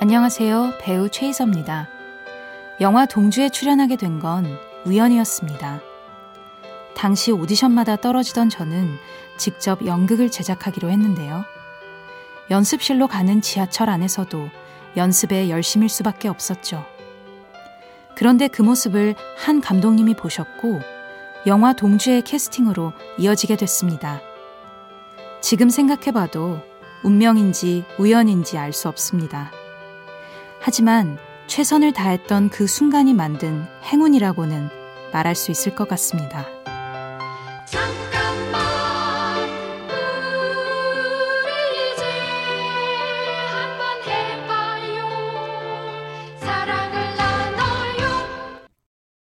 안녕하세요. 배우 최희섭입니다. 영화 동주에 출연하게 된 건 우연이었습니다. 당시 오디션마다 떨어지던 저는 직접 연극을 제작하기로 했는데요. 연습실로 가는 지하철 안에서도 연습에 열심일 수밖에 없었죠. 그런데 그 모습을 한 감독님이 보셨고 영화 동주의 캐스팅으로 이어지게 됐습니다. 지금 생각해봐도 운명인지 우연인지 알 수 없습니다. 하지만 최선을 다했던 그 순간이 만든 행운이라고는 말할 수 있을 것 같습니다.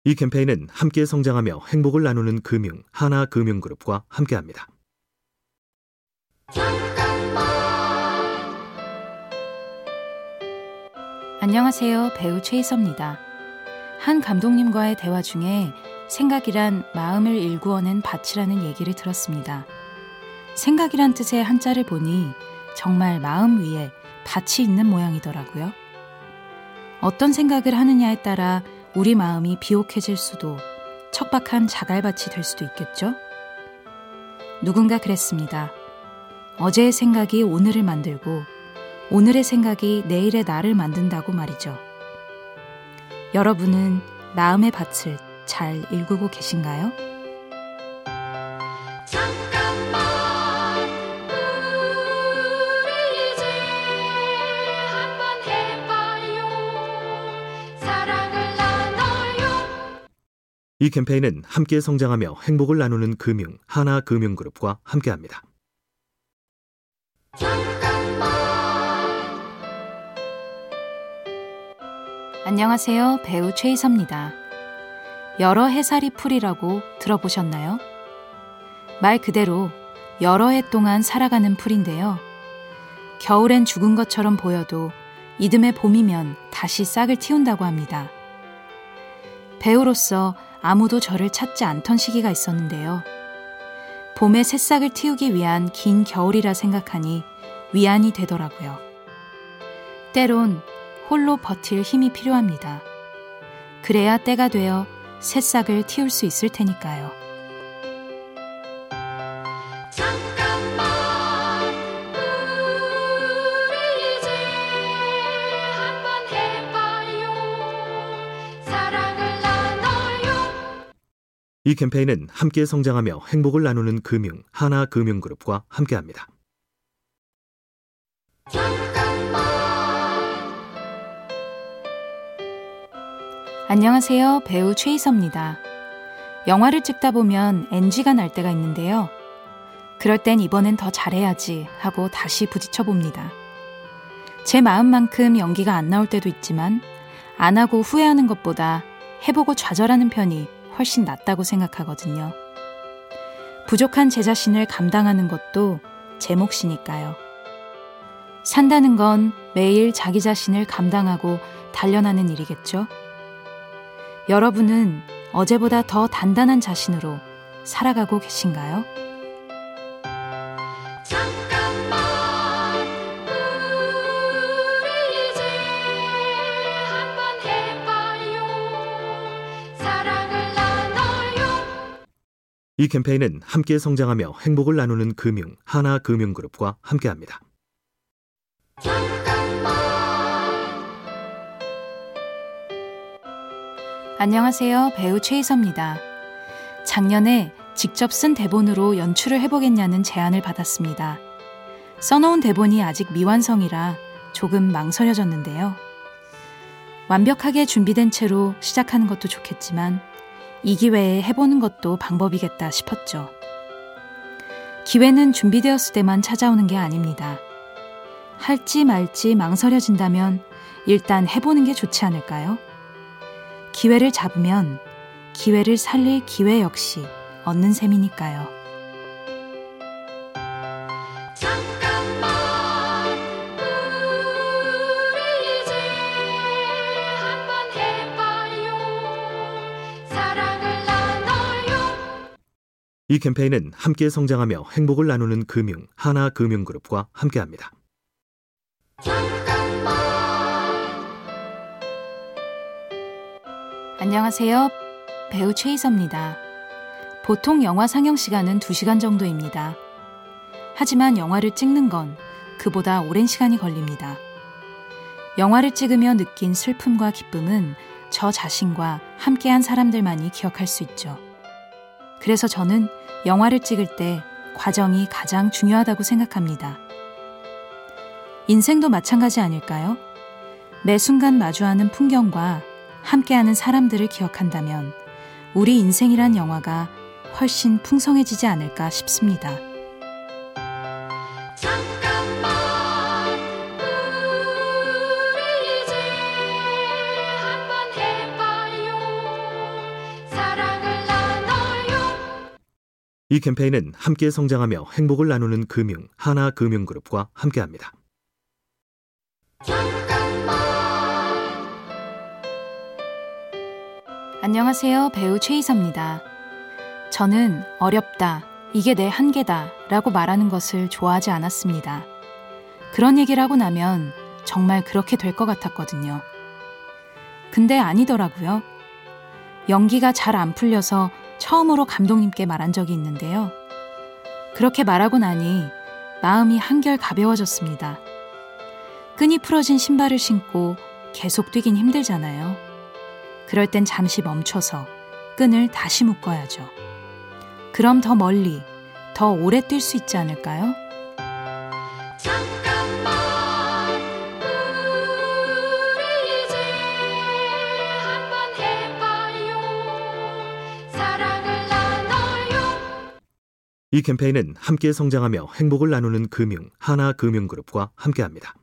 이 캠페인은 함께 성장하며 행복을 나누는 금융 하나금융그룹과 함께합니다. 안녕하세요. 배우 최희섭입니다. 한 감독님과의 대화 중에 생각이란 마음을 일구어낸 밭이라는 얘기를 들었습니다. 생각이란 뜻의 한자를 보니 정말 마음 위에 밭이 있는 모양이더라고요. 어떤 생각을 하느냐에 따라 우리 마음이 비옥해질 수도 척박한 자갈밭이 될 수도 있겠죠? 누군가 그랬습니다. 어제의 생각이 오늘을 만들고 오늘의 생각이 내일의 나를 만든다고 말이죠. 여러분은 마음의 밭을 잘 일구고 계신가요? 이 캠페인은 함께 성장하며 행복을 나누는 금융 하나금융그룹과 함께합니다. 안녕하세요. 배우 최희섭입니다. 여러 해살이 풀이라고 들어보셨나요? 말 그대로 여러 해 동안 살아가는 풀인데요. 겨울엔 죽은 것처럼 보여도 이듬해 봄이면 다시 싹을 틔운다고 합니다. 배우로서 아무도 저를 찾지 않던 시기가 있었는데요. 봄에 새싹을 틔우기 위한 긴 겨울이라 생각하니 위안이 되더라고요. 때론 홀로 버틸 힘이 필요합니다. 그래야 때가 되어 새싹을 틔울 수 있을 테니까요. 이 캠페인은 함께 성장하며 행복을 나누는 금융 하나금융그룹과 함께합니다. 안녕하세요. 배우 최희섭입니다. 영화를 찍다 보면 NG가 날 때가 있는데요. 그럴 땐 이번엔 더 잘해야지 하고 다시 부딪혀 봅니다. 제 마음만큼 연기가 안 나올 때도 있지만 안 하고 후회하는 것보다 해보고 좌절하는 편이 훨씬 낫다고 생각하거든요. 부족한 제 자신을 감당하는 것도 제 몫이니까요. 산다는 건 매일 자기 자신을 감당하고 단련하는 일이겠죠? 여러분은 어제보다 더 단단한 자신으로 살아가고 계신가요? 이 캠페인은 함께 성장하며 행복을 나누는 금융 하나금융그룹과 함께합니다. 안녕하세요. 배우 최희섭입니다. 작년에 직접 쓴 대본으로 연출을 해보겠냐는 제안을 받았습니다. 써놓은 대본이 아직 미완성이라 조금 망설여졌는데요. 완벽하게 준비된 채로 시작하는 것도 좋겠지만 이 기회에 해보는 것도 방법이겠다 싶었죠. 기회는 준비되었을 때만 찾아오는 게 아닙니다. 할지 말지 망설여진다면 일단 해보는 게 좋지 않을까요? 기회를 잡으면 기회를 살릴 기회 역시 얻는 셈이니까요. 이 캠페인은 함께 성장하며 행복을 나누는 금융 하나금융그룹과 함께합니다. 안녕하세요. 배우 최희섭입니다. 보통 영화 상영 시간은 2시간 정도입니다. 하지만 영화를 찍는 건 그보다 오랜 시간이 걸립니다. 영화를 찍으며 느낀 슬픔과 기쁨은 저 자신과 함께한 사람들만이 기억할 수 있죠. 그래서 저는 영화를 찍을 때 과정이 가장 중요하다고 생각합니다. 인생도 마찬가지 아닐까요? 매 순간 마주하는 풍경과 함께하는 사람들을 기억한다면 우리 인생이란 영화가 훨씬 풍성해지지 않을까 싶습니다. 잠깐만 우리 이제 한번 해봐요 사랑을 나눠요 이 캠페인은 함께 성장하며 행복을 나누는 금융 하나금융그룹과 함께합니다. 안녕하세요. 배우 최희섭입니다. 저는 어렵다, 이게 내 한계다 라고 말하는 것을 좋아하지 않았습니다. 그런 얘기를 하고 나면 정말 그렇게 될 것 같았거든요. 근데 아니더라고요. 연기가 잘 안 풀려서 처음으로 감독님께 말한 적이 있는데요. 그렇게 말하고 나니 마음이 한결 가벼워졌습니다. 끈이 풀어진 신발을 신고 계속 뛰긴 힘들잖아요. 그럴 땐 잠시 멈춰서 끈을 다시 묶어야죠. 그럼 더 멀리, 더 오래 뛸 수 있지 않을까요? 잠깐만, 우리 이제 한번 해봐요. 사랑을 나눠요. 이 캠페인은 함께 성장하며 행복을 나누는 금융 하나금융그룹과 함께합니다.